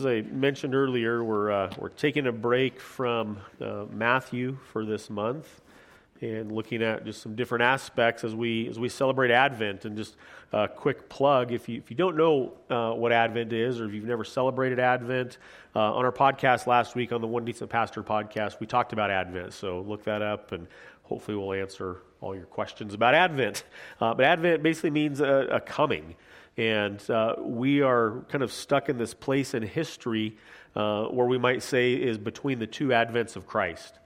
As I mentioned earlier, we're, uh, we're taking a break from uh, Matthew for this month and looking at just some different aspects as we, as we celebrate Advent. And just a quick plug if you, if you don't know uh, what Advent is or if you've never celebrated Advent, uh, on our podcast last week on the One Decent Pastor podcast, we talked about Advent. So look that up and hopefully we'll answer all your questions about Advent. Uh, but Advent basically means a, a coming. And uh, we are kind of stuck in this place in history uh, where we might say is between the two advents of Christ.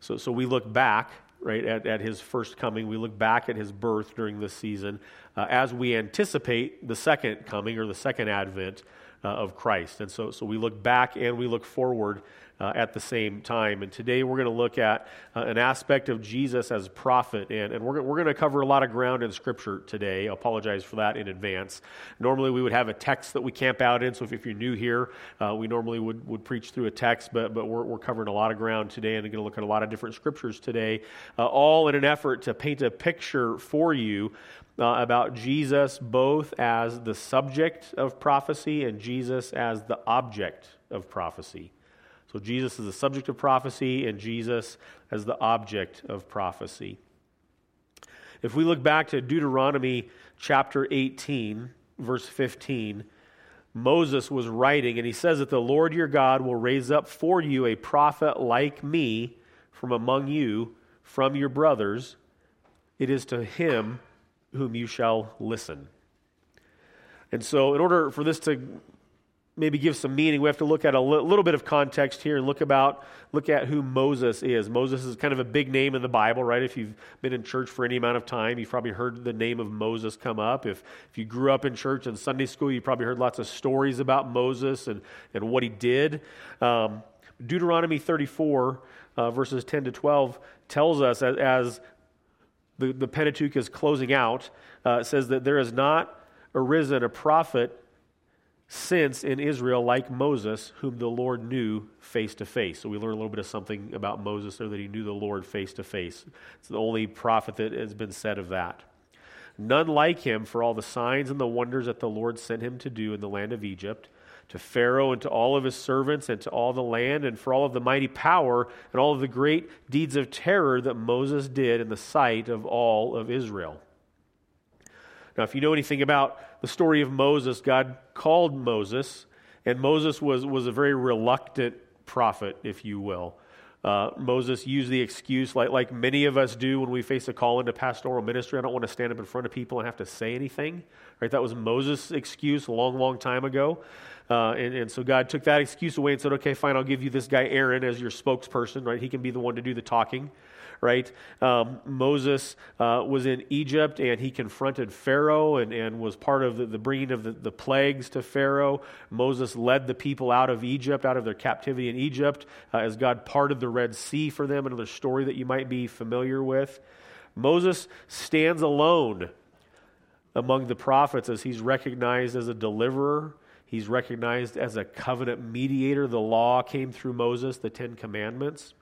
So, so we look back, right, at, at his first coming. We look back at his birth during this season uh, as we anticipate the second coming or the second advent uh, of Christ. And so, so we look back and we look forward uh, at the same time. And today we're going to look at uh, an aspect of Jesus as prophet. And, and we're, we're going to cover a lot of ground in Scripture today. I apologize for that in advance. Normally we would have a text that we camp out in. So if, if you're new here, uh, we normally would, would preach through a text, but, but we're, we're covering a lot of ground today and going to look at a lot of different Scriptures today, uh, all in an effort to paint a picture for you uh, about Jesus both as the subject of prophecy and Jesus as the object of prophecy. So Jesus is the subject of prophecy and Jesus as the object of prophecy. If we look back to Deuteronomy chapter 18, verse 15, Moses was writing, and he says that the Lord your God will raise up for you a prophet like me from among you, from your brothers. It is to him whom you shall listen. And so, in order for this to maybe give some meaning, we have to look at a li- little bit of context here and look about look at who Moses is. Moses is kind of a big name in the Bible, right? If you've been in church for any amount of time, you've probably heard the name of Moses come up. If if you grew up in church and Sunday school, you probably heard lots of stories about Moses and and what he did. Um, Deuteronomy 34 uh, verses 10 to 12 tells us as, as the, the Pentateuch is closing out, uh, says that there has not arisen a prophet since in Israel like Moses, whom the Lord knew face to face. So we learn a little bit of something about Moses there that he knew the Lord face to face. It's the only prophet that has been said of that. None like him for all the signs and the wonders that the Lord sent him to do in the land of Egypt, to Pharaoh and to all of his servants and to all the land, and for all of the mighty power and all of the great deeds of terror that Moses did in the sight of all of Israel. Now, if you know anything about the story of Moses, God called Moses, and Moses was, was a very reluctant prophet, if you will. Uh, Moses used the excuse, like, like many of us do when we face a call into pastoral ministry. I don't want to stand up in front of people and have to say anything. Right? That was Moses' excuse a long, long time ago. Uh, and, and so God took that excuse away and said, okay, fine, I'll give you this guy Aaron as your spokesperson. Right? He can be the one to do the talking right? Um, Moses uh, was in Egypt and he confronted Pharaoh and, and was part of the, the bringing of the, the plagues to Pharaoh. Moses led the people out of Egypt, out of their captivity in Egypt, uh, as God parted the Red Sea for them. Another story that you might be familiar with. Moses stands alone among the prophets as he's recognized as a deliverer. He's recognized as a covenant mediator. The law came through Moses, the Ten Commandments.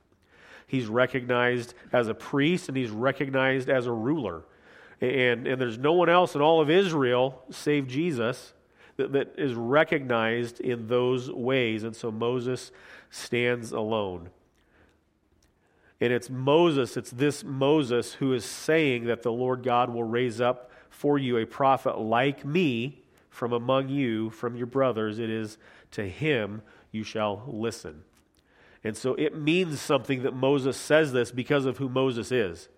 He's recognized as a priest and he's recognized as a ruler. And, and there's no one else in all of Israel, save Jesus, that, that is recognized in those ways. And so Moses stands alone. And it's Moses, it's this Moses who is saying that the Lord God will raise up for you a prophet like me from among you, from your brothers. It is to him you shall listen. And so it means something that Moses says this because of who Moses is.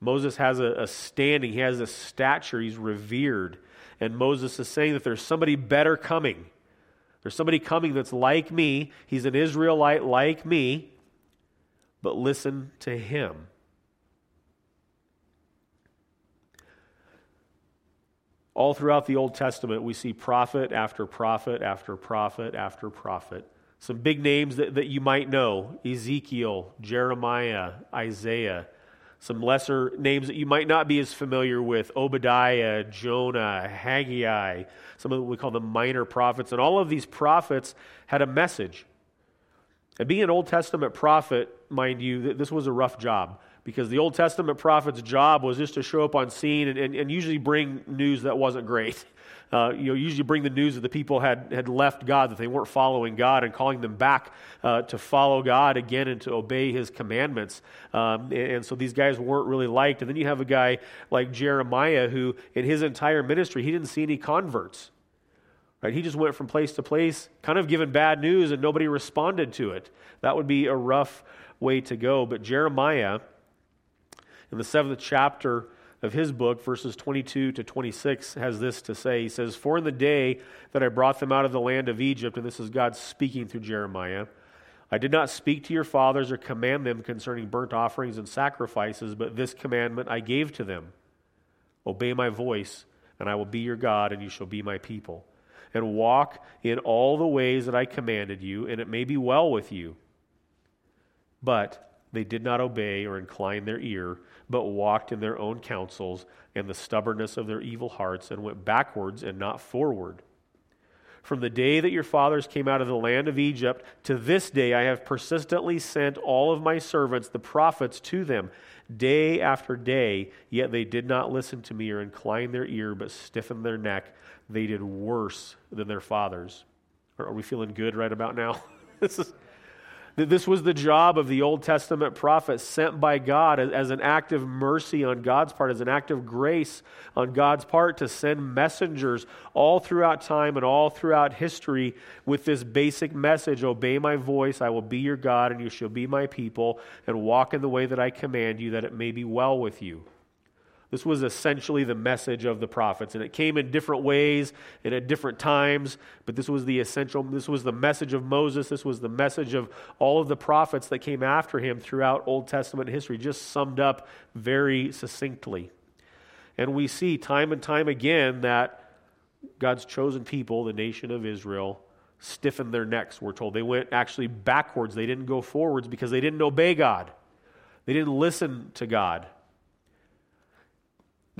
Moses has a, a, standing, he has a stature, he's revered. And Moses is saying that there's somebody better coming. There's somebody coming that's like me. He's an Israelite like me, but listen to him. All throughout the Old Testament, we see prophet after prophet after prophet after prophet some big names that, that you might know Ezekiel, Jeremiah, Isaiah. Some lesser names that you might not be as familiar with Obadiah, Jonah, Haggai, some of what we call the minor prophets. And all of these prophets had a message. And being an Old Testament prophet, mind you, this was a rough job because the Old Testament prophet's job was just to show up on scene and, and, and usually bring news that wasn't great. Uh, you know, usually bring the news that the people had, had left God, that they weren't following God, and calling them back uh, to follow God again and to obey His commandments. Um, and, and, so these guys weren't really liked. And then you have a guy like Jeremiah, who in his entire ministry, he didn't see any converts. Right? He just went from place to place, kind of giving bad news, and nobody responded to it. That would be a rough way to go. But Jeremiah, in the seventh chapter, of his book, verses 22 to 26, has this to say. He says, For in the day that I brought them out of the land of Egypt, and this is God speaking through Jeremiah, I did not speak to your fathers or command them concerning burnt offerings and sacrifices, but this commandment I gave to them Obey my voice, and I will be your God, and you shall be my people. And walk in all the ways that I commanded you, and it may be well with you. But they did not obey or incline their ear but walked in their own counsels and the stubbornness of their evil hearts, and went backwards and not forward. From the day that your fathers came out of the land of Egypt to this day, I have persistently sent all of my servants, the prophets, to them, day after day, yet they did not listen to me or incline their ear, but stiffened their neck. They did worse than their fathers. Are we feeling good right about now? this is this was the job of the Old Testament prophet sent by God as, an act of mercy on God's part, as an act of grace on God's part to send messengers all throughout time and all throughout history with this basic message Obey my voice, I will be your God, and you shall be my people, and walk in the way that I command you, that it may be well with you. This was essentially the message of the prophets, and it came in different ways and at different times, but this was the essential, this was the message of Moses, this was the message of all of the prophets that came after him throughout Old Testament history, just summed up very succinctly. And we see time and time again that God's chosen people, the nation of Israel, stiffened their necks, we're told. They went actually backwards, they didn't go forwards because they didn't obey God, they didn't listen to God.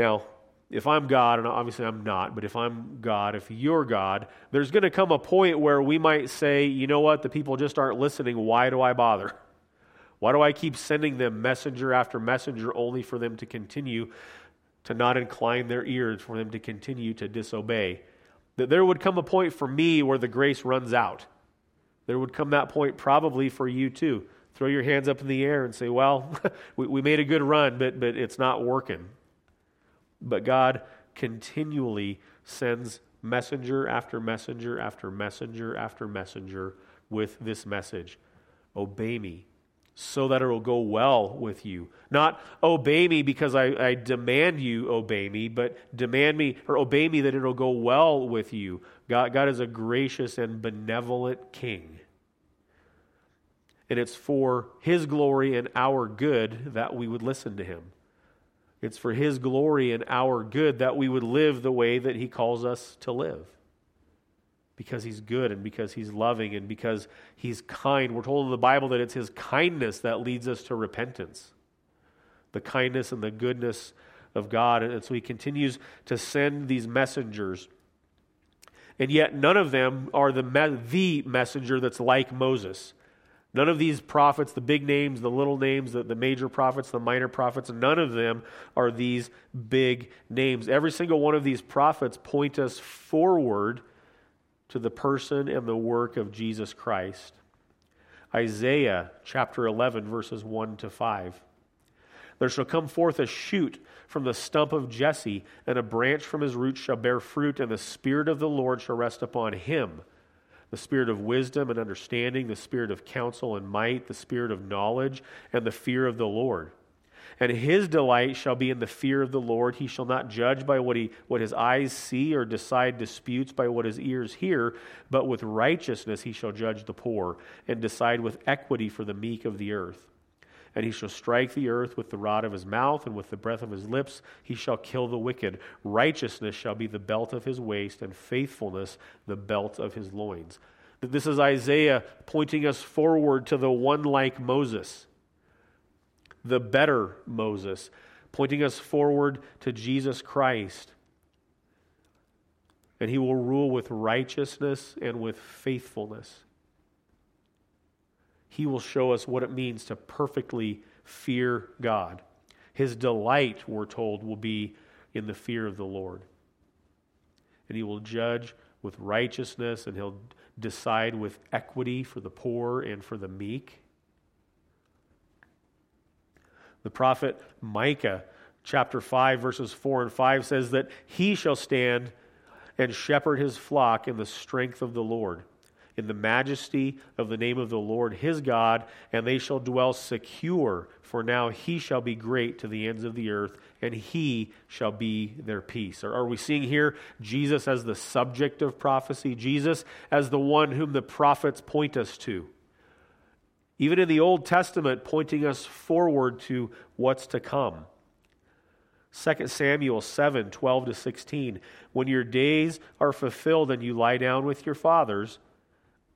Now, if I'm God, and obviously I'm not, but if I'm God, if you're God, there's going to come a point where we might say, you know what, the people just aren't listening. Why do I bother? Why do I keep sending them messenger after messenger only for them to continue to not incline their ears, for them to continue to disobey? That there would come a point for me where the grace runs out. There would come that point probably for you too. Throw your hands up in the air and say, well, we, we made a good run, but, but it's not working. But God continually sends messenger after messenger after messenger after messenger with this message Obey me so that it will go well with you. Not obey me because I, I, demand you obey me, but demand me or obey me that it'll go well with you. God, God is a gracious and benevolent king. And it's for his glory and our good that we would listen to him. It's for His glory and our good that we would live the way that He calls us to live. Because He's good and because He's loving and because He's kind. We're told in the Bible that it's His kindness that leads us to repentance. The kindness and the goodness of God. And so He continues to send these messengers. And yet, none of them are the, me- the messenger that's like Moses. None of these prophets, the big names, the little names, the, the major prophets, the minor prophets, none of them are these big names. Every single one of these prophets point us forward to the person and the work of Jesus Christ. Isaiah chapter 11, verses 1 to 5. There shall come forth a shoot from the stump of Jesse, and a branch from his roots shall bear fruit, and the Spirit of the Lord shall rest upon him the spirit of wisdom and understanding, the spirit of counsel and might, the spirit of knowledge, and the fear of the Lord. And his delight shall be in the fear of the Lord. He shall not judge by what, he, what his eyes see or decide disputes by what his ears hear, but with righteousness he shall judge the poor and decide with equity for the meek of the earth. And he shall strike the earth with the rod of his mouth, and with the breath of his lips he shall kill the wicked. Righteousness shall be the belt of his waist, and faithfulness the belt of his loins. This is Isaiah pointing us forward to the one like Moses, the better Moses, pointing us forward to Jesus Christ. And he will rule with righteousness and with faithfulness he will show us what it means to perfectly fear God. His delight, we're told, will be in the fear of the Lord. And he will judge with righteousness and he'll decide with equity for the poor and for the meek. The prophet Micah, chapter 5, verses 4 and 5 says that he shall stand and shepherd his flock in the strength of the Lord in the majesty of the name of the Lord his God, and they shall dwell secure, for now he shall be great to the ends of the earth, and he shall be their peace. Are, we seeing here Jesus as the subject of prophecy? Jesus as the one whom the prophets point us to? Even in the Old Testament, pointing us forward to what's to come. 2 Samuel 7 12 to 16. When your days are fulfilled and you lie down with your fathers,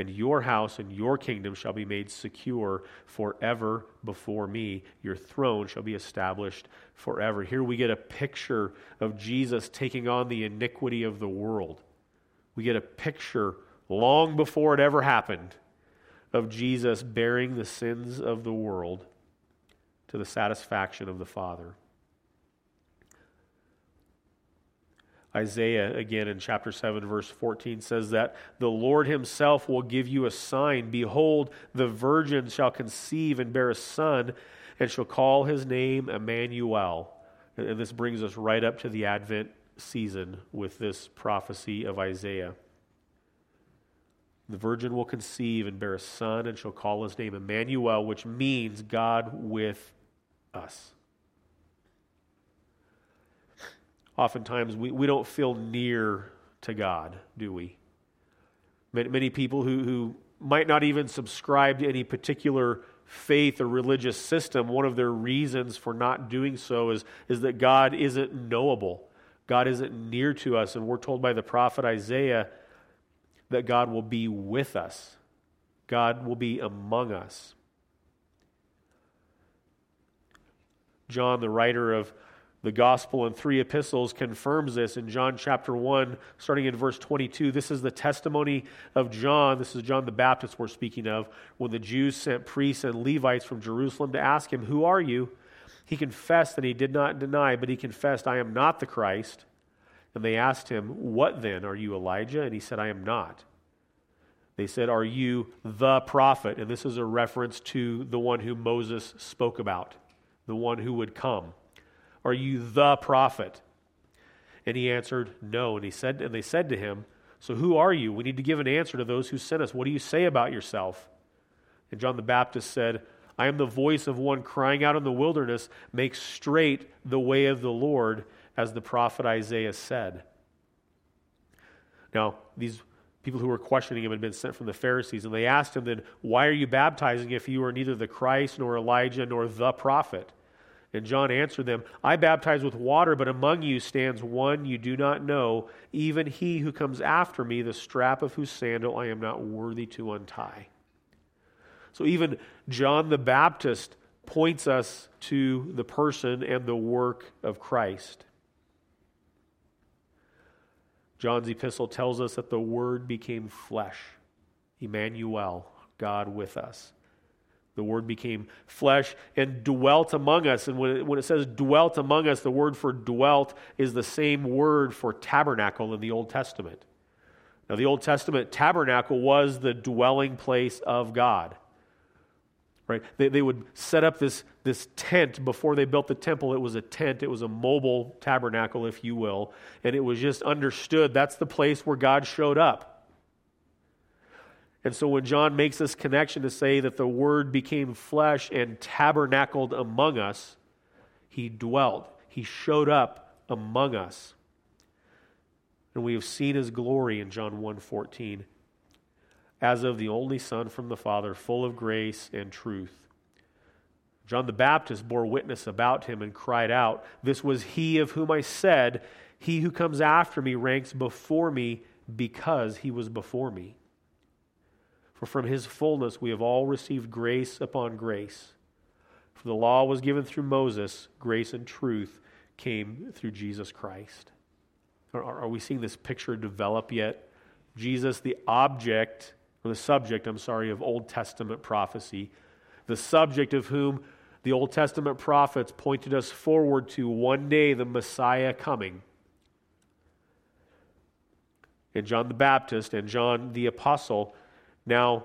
and your house and your kingdom shall be made secure forever before me. Your throne shall be established forever. Here we get a picture of Jesus taking on the iniquity of the world. We get a picture long before it ever happened of Jesus bearing the sins of the world to the satisfaction of the Father. Isaiah, again in chapter 7, verse 14, says that the Lord himself will give you a sign. Behold, the virgin shall conceive and bear a son, and shall call his name Emmanuel. And this brings us right up to the Advent season with this prophecy of Isaiah. The virgin will conceive and bear a son, and shall call his name Emmanuel, which means God with us. Oftentimes we, we don't feel near to God, do we? Many, people who, who might not even subscribe to any particular faith or religious system, one of their reasons for not doing so is, is that God isn't knowable. God isn't near to us. And we're told by the prophet Isaiah that God will be with us, God will be among us. John, the writer of the gospel and three epistles confirms this in John chapter 1, starting in verse 22. This is the testimony of John. This is John the Baptist we're speaking of. When the Jews sent priests and Levites from Jerusalem to ask him, Who are you? He confessed and he did not deny, but he confessed, I am not the Christ. And they asked him, What then? Are you Elijah? And he said, I am not. They said, Are you the prophet? And this is a reference to the one who Moses spoke about, the one who would come. Are you the prophet? And he answered, No. And he said, and they said to him, So who are you? We need to give an answer to those who sent us. What do you say about yourself? And John the Baptist said, I am the voice of one crying out in the wilderness, make straight the way of the Lord, as the prophet Isaiah said. Now, these people who were questioning him had been sent from the Pharisees, and they asked him then, Why are you baptizing if you are neither the Christ, nor Elijah, nor the prophet? And John answered them, I baptize with water, but among you stands one you do not know, even he who comes after me, the strap of whose sandal I am not worthy to untie. So even John the Baptist points us to the person and the work of Christ. John's epistle tells us that the Word became flesh, Emmanuel, God with us. The Word became flesh and dwelt among us. And when it, when it says dwelt among us, the word for dwelt is the same word for tabernacle in the Old Testament. Now, the Old Testament tabernacle was the dwelling place of God. Right? They, they would set up this, this tent before they built the temple. It was a tent, it was a mobile tabernacle, if you will. And it was just understood that's the place where God showed up. And so when John makes this connection to say that the Word became flesh and tabernacled among us, he dwelt, he showed up among us. And we have seen his glory in John 1:14 as of the only son from the father full of grace and truth. John the Baptist bore witness about him and cried out, This was he of whom I said, He who comes after me ranks before me because he was before me. For from his fullness we have all received grace upon grace. For the law was given through Moses, grace and truth came through Jesus Christ. Are, are we seeing this picture develop yet? Jesus, the object, or the subject, I'm sorry, of Old Testament prophecy, the subject of whom the Old Testament prophets pointed us forward to one day the Messiah coming. And John the Baptist and John the Apostle now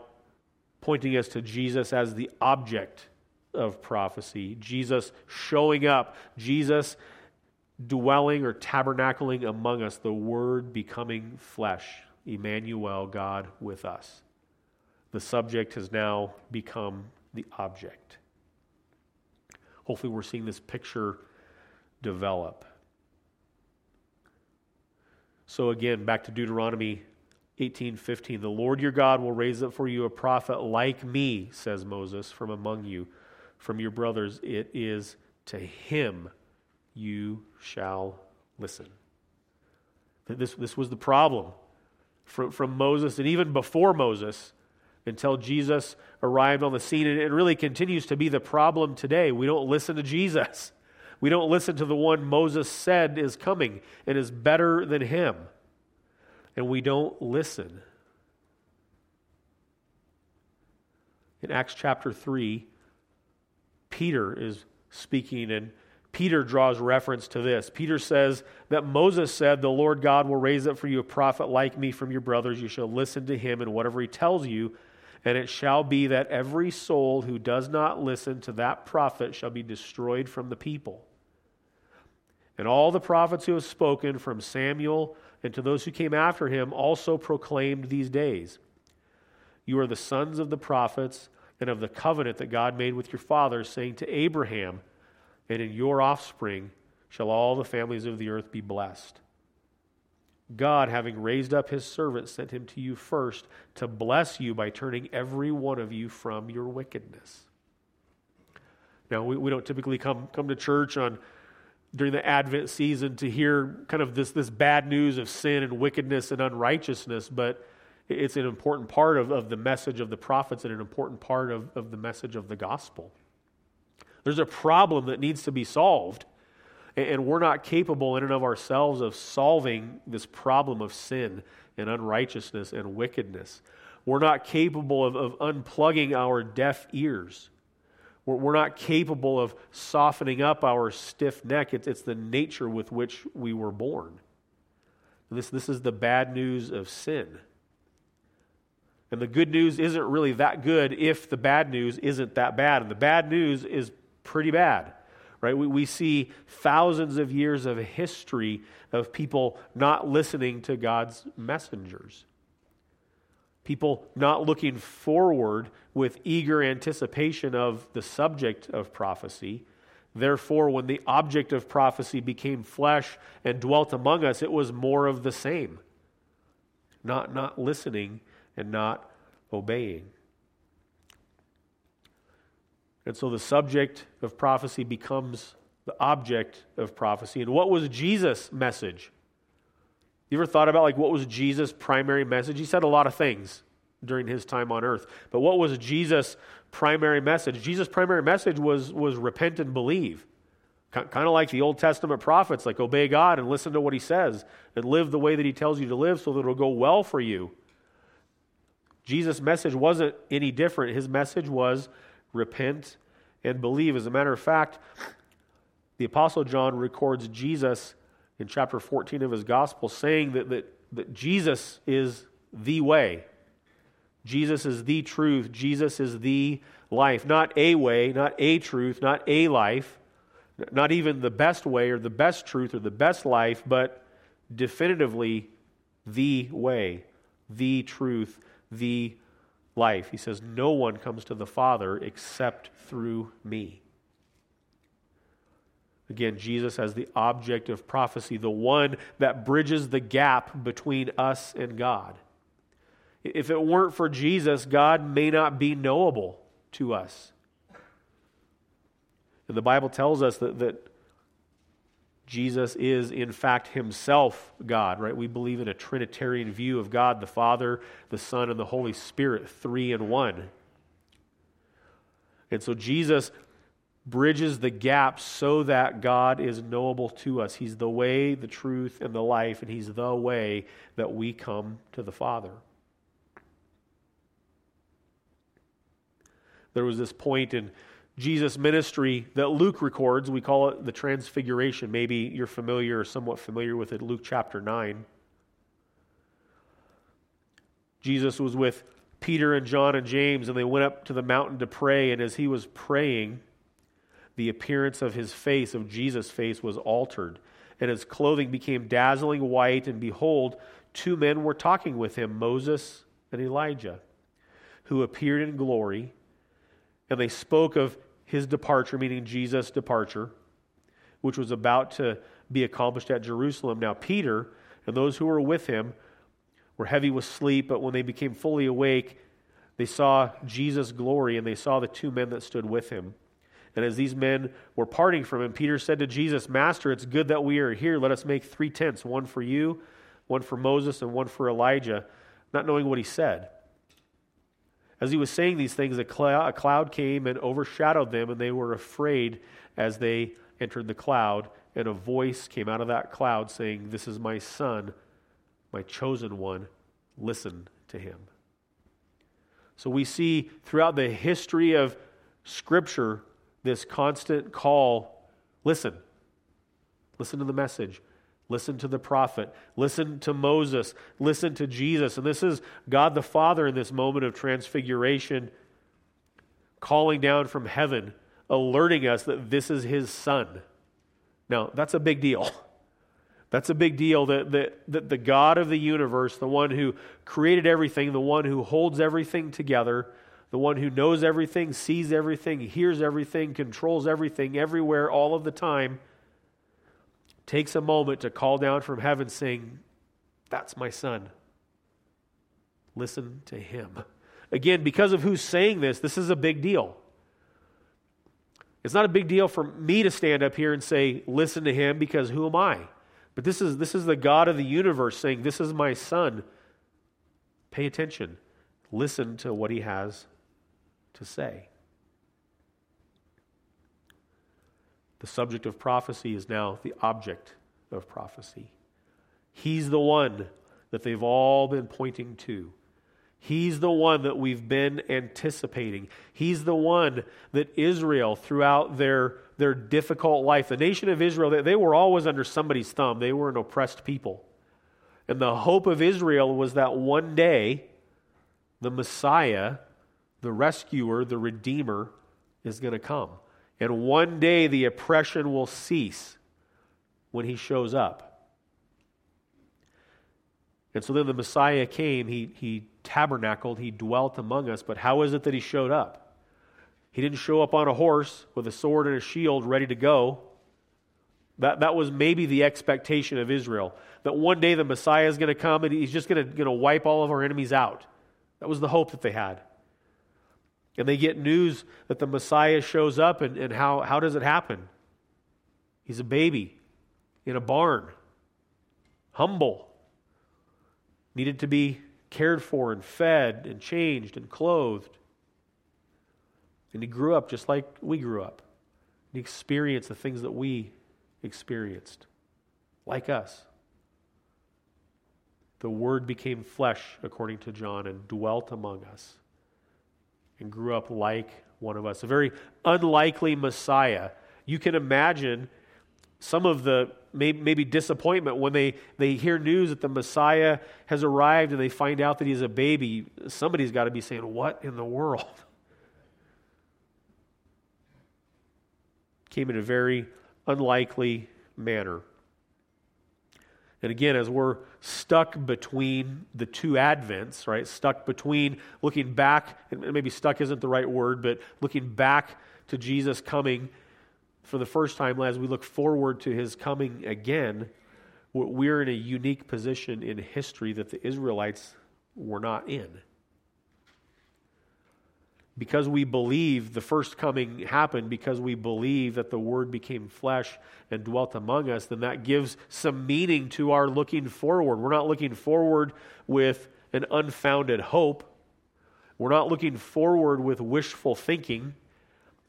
pointing us to Jesus as the object of prophecy, Jesus showing up, Jesus dwelling or tabernacling among us, the Word becoming flesh, Emmanuel, God with us. The subject has now become the object. Hopefully, we're seeing this picture develop. So, again, back to Deuteronomy 18:15, the Lord your God will raise up for you a prophet like me, says Moses, from among you, from your brothers. It is to him you shall listen. This, this was the problem from, from Moses and even before Moses until Jesus arrived on the scene. And it really continues to be the problem today. We don't listen to Jesus. We don't listen to the one Moses said is coming and is better than him. And we don't listen. In Acts chapter 3, Peter is speaking, and Peter draws reference to this. Peter says that Moses said, The Lord God will raise up for you a prophet like me from your brothers. You shall listen to him and whatever he tells you and it shall be that every soul who does not listen to that prophet shall be destroyed from the people. And all the prophets who have spoken from Samuel and to those who came after him also proclaimed these days You are the sons of the prophets and of the covenant that God made with your fathers, saying to Abraham, And in your offspring shall all the families of the earth be blessed. God, having raised up his servant, sent him to you first to bless you by turning every one of you from your wickedness. Now, we, we don't typically come, come to church on during the Advent season to hear kind of this, this bad news of sin and wickedness and unrighteousness, but it's an important part of, of the message of the prophets and an important part of, of the message of the gospel. There's a problem that needs to be solved and we're not capable in and of ourselves of solving this problem of sin and unrighteousness and wickedness. We're not capable of, of unplugging our deaf ears. We're, not capable of softening up our stiff neck. It's, it's the nature with which we were born. This, this is the bad news of sin. And the good news isn't really that good if the bad news isn't that bad. And the bad news is pretty bad right? We, we see thousands of years of history of people not listening to God's messengers. People not looking forward with eager anticipation of the subject of prophecy. Therefore, when the object of prophecy became flesh and dwelt among us, it was more of the same. Not, not listening and not obeying. And so the subject of prophecy becomes the object of prophecy. And what was Jesus' message? You ever thought about like what was Jesus' primary message? He said a lot of things during his time on earth. But what was Jesus' primary message? Jesus' primary message was, was repent and believe. Kind of like the Old Testament prophets, like obey God and listen to what he says and live the way that he tells you to live so that it'll go well for you. Jesus' message wasn't any different. His message was repent and believe. As a matter of fact, the Apostle John records Jesus in chapter 14 of his gospel saying that, that, that Jesus is the way. Jesus is the truth. Jesus is the life. Not a way, not a truth, not a life, not even the best way or the best truth or the best life, but definitively the way, the truth, the life. He says, No one comes to the Father except through me. Again, Jesus as the object of prophecy, the one that bridges the gap between us and God. If it weren't for Jesus, God may not be knowable to us. And the Bible tells us that, that Jesus is, in fact, himself God, right? We believe in a Trinitarian view of God, the Father, the Son, and the Holy Spirit, three in one. And so Jesus bridges the gap so that God is knowable to us. He's the way, the truth, and the life, and He's the way that we come to the Father. There was this point in Jesus' ministry that Luke records. We call it the Transfiguration. Maybe you're familiar or somewhat familiar with it, Luke chapter 9. Jesus was with Peter and John and James, and they went up to the mountain to pray. And as he was praying, the appearance of his face, of Jesus' face, was altered, and his clothing became dazzling white. And behold, two men were talking with him, Moses and Elijah, who appeared in glory. And they spoke of his departure, meaning Jesus' departure, which was about to be accomplished at Jerusalem. Now, Peter and those who were with him were heavy with sleep, but when they became fully awake, they saw Jesus' glory and they saw the two men that stood with him. And as these men were parting from him, Peter said to Jesus, Master, it's good that we are here. Let us make three tents one for you, one for Moses, and one for Elijah, not knowing what he said. As he was saying these things, a cloud came and overshadowed them, and they were afraid as they entered the cloud. And a voice came out of that cloud saying, This is my son, my chosen one. Listen to him. So we see throughout the history of Scripture this constant call listen. Listen to the message. Listen to the prophet. Listen to Moses. Listen to Jesus. And this is God the Father in this moment of transfiguration calling down from heaven, alerting us that this is his son. Now, that's a big deal. That's a big deal that, that, that the God of the universe, the one who created everything, the one who holds everything together, the one who knows everything, sees everything, hears everything, controls everything, everywhere, all of the time, takes a moment to call down from heaven saying, That's my son. Listen to him. Again, because of who's saying this, this is a big deal. It's not a big deal for me to stand up here and say, Listen to him, because who am I? But this is, this is the God of the universe saying, This is my son. Pay attention. Listen to what he has to say. The subject of prophecy is now the object of prophecy. He's the one that they've all been pointing to. He's the one that we've been anticipating. He's the one that Israel, throughout their, their difficult life, the nation of Israel, they, they were always under somebody's thumb. They were an oppressed people. And the hope of Israel was that one day the Messiah the rescuer, the redeemer, is going to come. And one day the oppression will cease when he shows up. And so then the Messiah came, he, he tabernacled, he dwelt among us. But how is it that he showed up? He didn't show up on a horse with a sword and a shield ready to go. That, that was maybe the expectation of Israel. That one day the Messiah is going to come and he's just going to, going to wipe all of our enemies out. That was the hope that they had. And they get news that the Messiah shows up, and, and how, how does it happen? He's a baby in a barn, humble, needed to be cared for and fed and changed and clothed. And he grew up just like we grew up. He experienced the things that we experienced, like us. The Word became flesh, according to John, and dwelt among us and grew up like one of us. A very unlikely Messiah. You can imagine some of the maybe disappointment when they, they hear news that the Messiah has arrived and they find out that he's a baby. Somebody's got to be saying, What in the world? Came in a very unlikely manner. And again, as we're stuck between the two Advents, right? Stuck between looking back, and maybe stuck isn't the right word, but looking back to Jesus coming for the first time as we look forward to his coming again, we're in a unique position in history that the Israelites were not in. Because we believe the first coming happened, because we believe that the Word became flesh and dwelt among us, then that gives some meaning to our looking forward. We're not looking forward with an unfounded hope. We're not looking forward with wishful thinking.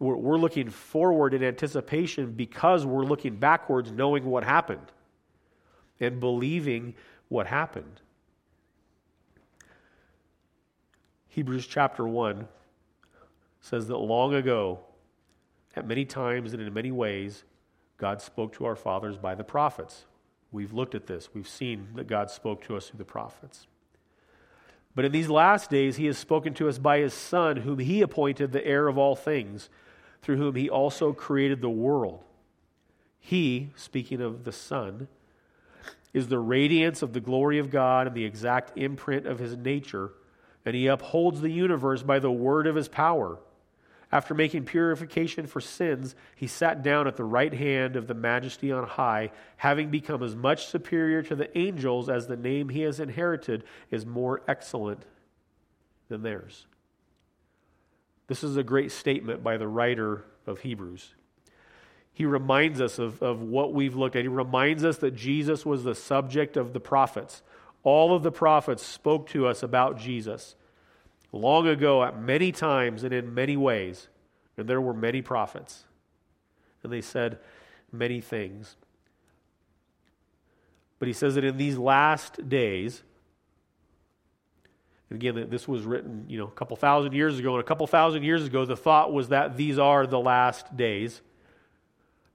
We're, we're looking forward in anticipation because we're looking backwards, knowing what happened and believing what happened. Hebrews chapter 1 says that long ago, at many times and in many ways, God spoke to our fathers by the prophets. We've looked at this. We've seen that God spoke to us through the prophets. But in these last days, he has spoken to us by his Son, whom he appointed the heir of all things, through whom he also created the world. He, speaking of the Son, is the radiance of the glory of God and the exact imprint of his nature, and he upholds the universe by the word of his power. After making purification for sins, he sat down at the right hand of the majesty on high, having become as much superior to the angels as the name he has inherited is more excellent than theirs. This is a great statement by the writer of Hebrews. He reminds us of, of what we've looked at. He reminds us that Jesus was the subject of the prophets. All of the prophets spoke to us about Jesus long ago at many times and in many ways. And there were many prophets. And they said many things. But he says that in these last days, and again, this was written, you know, a couple thousand years ago, and a couple thousand years ago, the thought was that these are the last days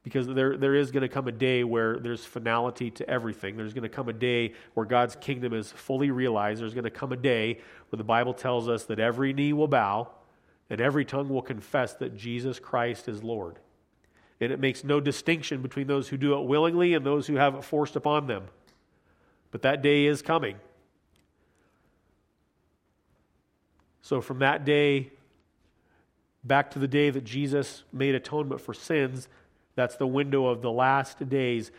because there, there is going to come a day where there's finality to everything. There's going to come a day where God's kingdom is fully realized. There's going to come a day where the Bible tells us that every knee will bow and every tongue will confess that Jesus Christ is Lord. And it makes no distinction between those who do it willingly and those who have it forced upon them. But that day is coming. So, from that day back to the day that Jesus made atonement for sins, that's the window of the last days.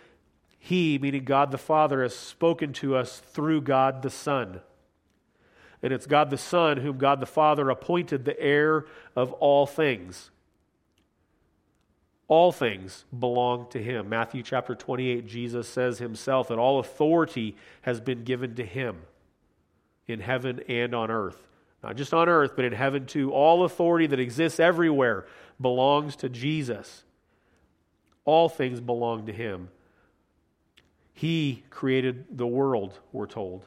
He, meaning God the Father, has spoken to us through God the Son. And it's God the Son whom God the Father appointed the heir of all things. All things belong to him. Matthew chapter 28, Jesus says himself that all authority has been given to him in heaven and on earth. Not just on earth, but in heaven too. All authority that exists everywhere belongs to Jesus. All things belong to him. He created the world, we're told.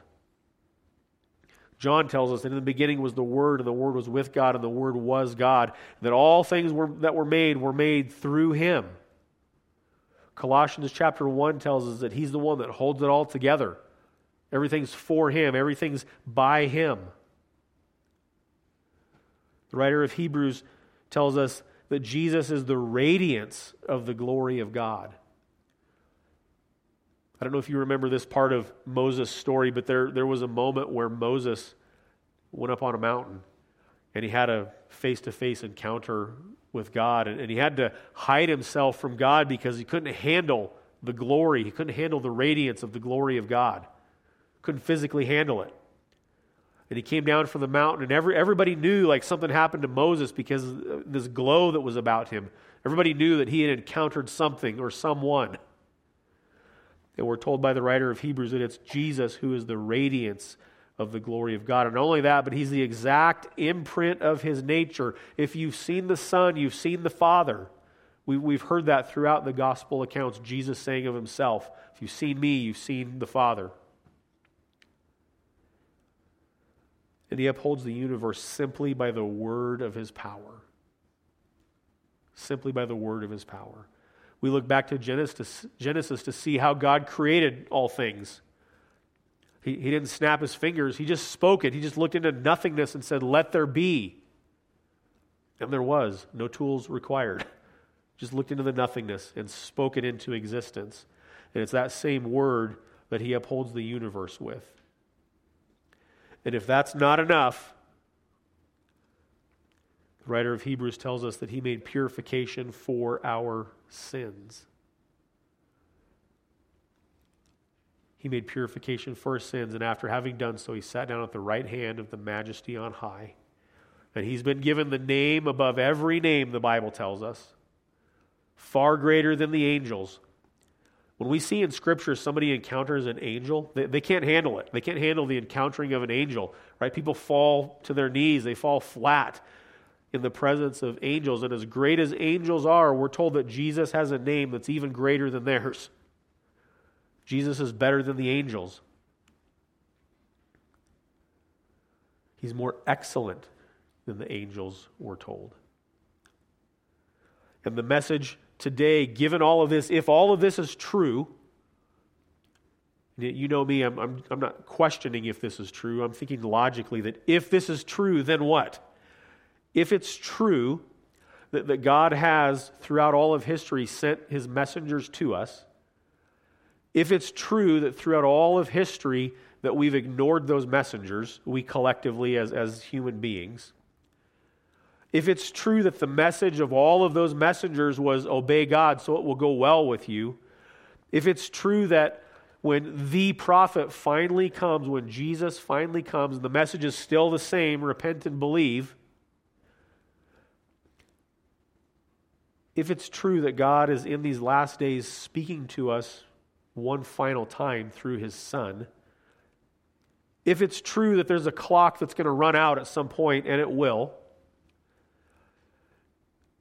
John tells us that in the beginning was the Word, and the Word was with God, and the Word was God. That all things were, that were made were made through Him. Colossians chapter 1 tells us that He's the one that holds it all together. Everything's for Him, everything's by Him. The writer of Hebrews tells us that Jesus is the radiance of the glory of God. I don't know if you remember this part of Moses' story, but there, there was a moment where Moses went up on a mountain and he had a face to face encounter with God. And, and he had to hide himself from God because he couldn't handle the glory. He couldn't handle the radiance of the glory of God, couldn't physically handle it. And he came down from the mountain, and every, everybody knew like something happened to Moses because this glow that was about him. Everybody knew that he had encountered something or someone. And we're told by the writer of Hebrews that it's Jesus who is the radiance of the glory of God. And not only that, but he's the exact imprint of his nature. If you've seen the Son, you've seen the Father. We, we've heard that throughout the gospel accounts, Jesus saying of himself, If you've seen me, you've seen the Father. And he upholds the universe simply by the word of his power. Simply by the word of his power. We look back to Genesis, to see how God created all things. He, he didn't snap his fingers, he just spoke it. He just looked into nothingness and said, Let there be. And there was, no tools required. Just looked into the nothingness and spoke it into existence. And it's that same word that he upholds the universe with. And if that's not enough, the writer of Hebrews tells us that he made purification for our sins. He made purification for his sins, and after having done so, he sat down at the right hand of the majesty on high. And he's been given the name above every name, the Bible tells us, far greater than the angels. When we see in Scripture somebody encounters an angel, they, they can't handle it. They can't handle the encountering of an angel, right? People fall to their knees, they fall flat in the presence of angels. And as great as angels are, we're told that Jesus has a name that's even greater than theirs. Jesus is better than the angels. He's more excellent than the angels were told. And the message today, given all of this, if all of this is true, you know me, I'm, I'm, I'm not questioning if this is true. I'm thinking logically that if this is true, then what? If it's true that, that God has, throughout all of history, sent his messengers to us, if it's true that throughout all of history that we've ignored those messengers, we collectively as, as human beings, if it's true that the message of all of those messengers was obey God so it will go well with you, if it's true that when the prophet finally comes, when Jesus finally comes, the message is still the same repent and believe. If it's true that God is in these last days speaking to us one final time through his Son, if it's true that there's a clock that's going to run out at some point, and it will,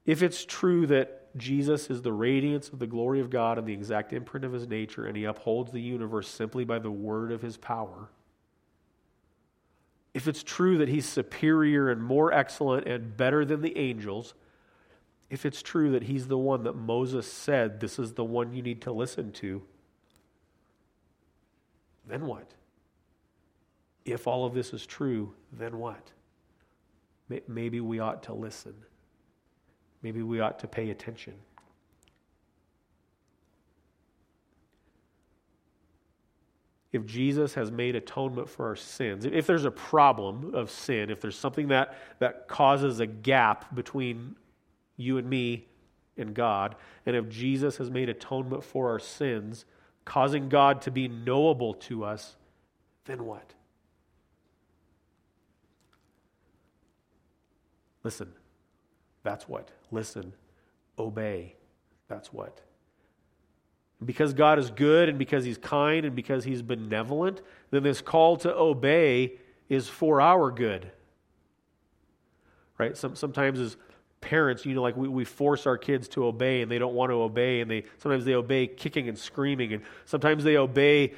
if it's true that Jesus is the radiance of the glory of God and the exact imprint of his nature, and he upholds the universe simply by the word of his power, if it's true that he's superior and more excellent and better than the angels, if it's true that he's the one that Moses said, this is the one you need to listen to, then what? If all of this is true, then what? Maybe we ought to listen maybe we ought to pay attention. If Jesus has made atonement for our sins, if there's a problem of sin, if there's something that, that causes a gap between you and me and God, and if Jesus has made atonement for our sins, causing God to be knowable to us, then what? Listen, that's what. Listen, obey. That's what. Because God is good and because He's kind and because He's benevolent, then this call to obey is for our good. Right? Some, sometimes as parents, you know, like we, we force our kids to obey and they don't want to obey, and they sometimes they obey kicking and screaming, and sometimes they obey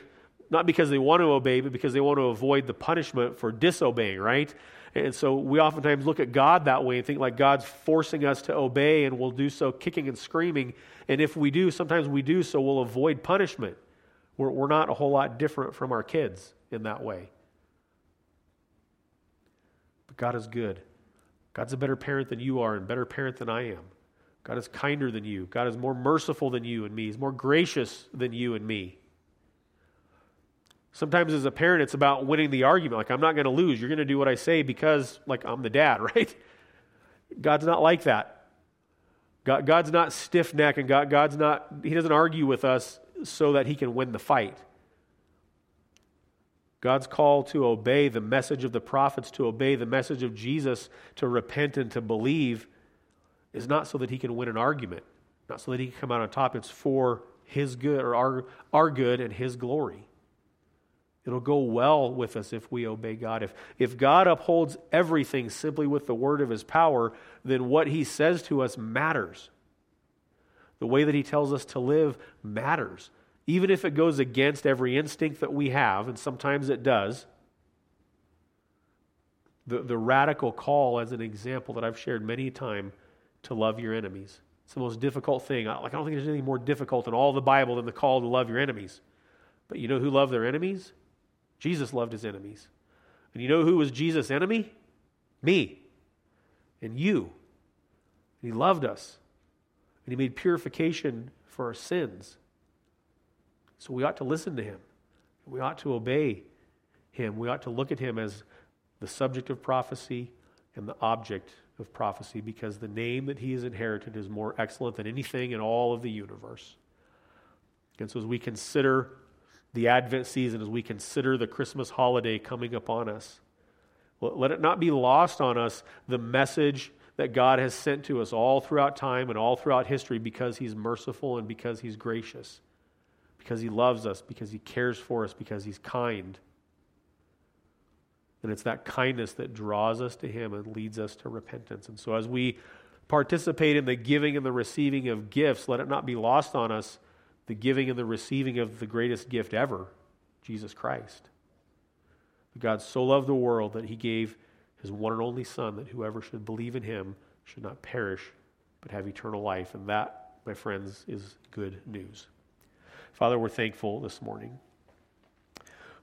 not because they want to obey, but because they want to avoid the punishment for disobeying, right? And so we oftentimes look at God that way and think like God's forcing us to obey and we'll do so kicking and screaming. And if we do, sometimes we do so, we'll avoid punishment. We're, we're not a whole lot different from our kids in that way. But God is good. God's a better parent than you are and better parent than I am. God is kinder than you. God is more merciful than you and me. He's more gracious than you and me. Sometimes as a parent, it's about winning the argument. Like, I'm not going to lose. You're going to do what I say because, like, I'm the dad, right? God's not like that. God, God's not stiff neck, and God, God's not, He doesn't argue with us so that He can win the fight. God's call to obey the message of the prophets, to obey the message of Jesus, to repent and to believe, is not so that He can win an argument, not so that He can come out on top. It's for His good or our, our good and His glory. It'll go well with us if we obey God. If, if God upholds everything simply with the word of his power, then what he says to us matters. The way that he tells us to live matters. Even if it goes against every instinct that we have, and sometimes it does. The, the radical call, as an example that I've shared many times, to love your enemies. It's the most difficult thing. Like, I don't think there's anything more difficult in all the Bible than the call to love your enemies. But you know who love their enemies? Jesus loved his enemies. And you know who was Jesus' enemy? Me and you. And he loved us. And he made purification for our sins. So we ought to listen to him. We ought to obey him. We ought to look at him as the subject of prophecy and the object of prophecy because the name that he has inherited is more excellent than anything in all of the universe. And so as we consider the Advent season, as we consider the Christmas holiday coming upon us, Let it not be lost on us the message that God has sent to us all throughout time and all throughout history because He's merciful and because He's gracious, because He loves us, because He cares for us, because He's kind. And it's that kindness that draws us to Him and leads us to repentance. And so as we participate in the giving and the receiving of gifts, let it not be lost on us the giving and the receiving of the greatest gift ever, Jesus Christ. God so loved the world that He gave his one and only Son, that whoever should believe in him should not perish, but have eternal life. And that, my friends, is good news. Father, we're thankful this morning.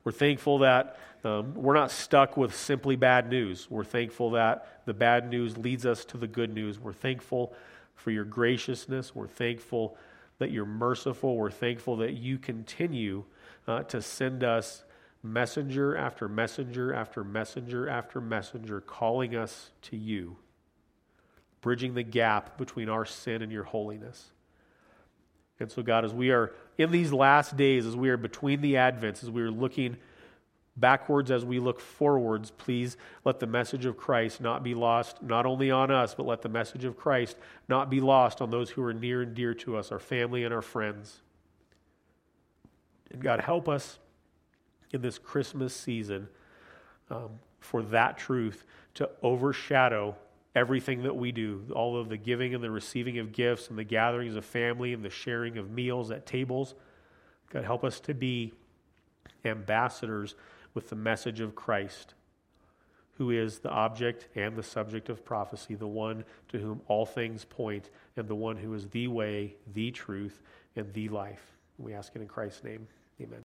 We're thankful that um, we're not stuck with simply bad news. We're thankful that the bad news leads us to the good news. We're thankful for your graciousness. We're thankful that you're merciful. We're thankful that you continue uh, to send us messenger after messenger after messenger after messenger calling us to you, bridging the gap between our sin and your holiness. And so, God, as we are in these last days, as we are between the advents, as we are looking backwards, as we look forwards, please let the message of Christ not be lost, not only on us, but let the message of Christ not be lost on those who are near and dear to us, our family and our friends. And God, help us in this Christmas season um, for that truth to overshadow everything that we do, all of the giving and the receiving of gifts and the gatherings of family and the sharing of meals at tables. God, help us to be ambassadors with the message of Christ, who is the object and the subject of prophecy, the one to whom all things point, and the one who is the way, the truth, and the life. We ask it in Christ's name. Amen.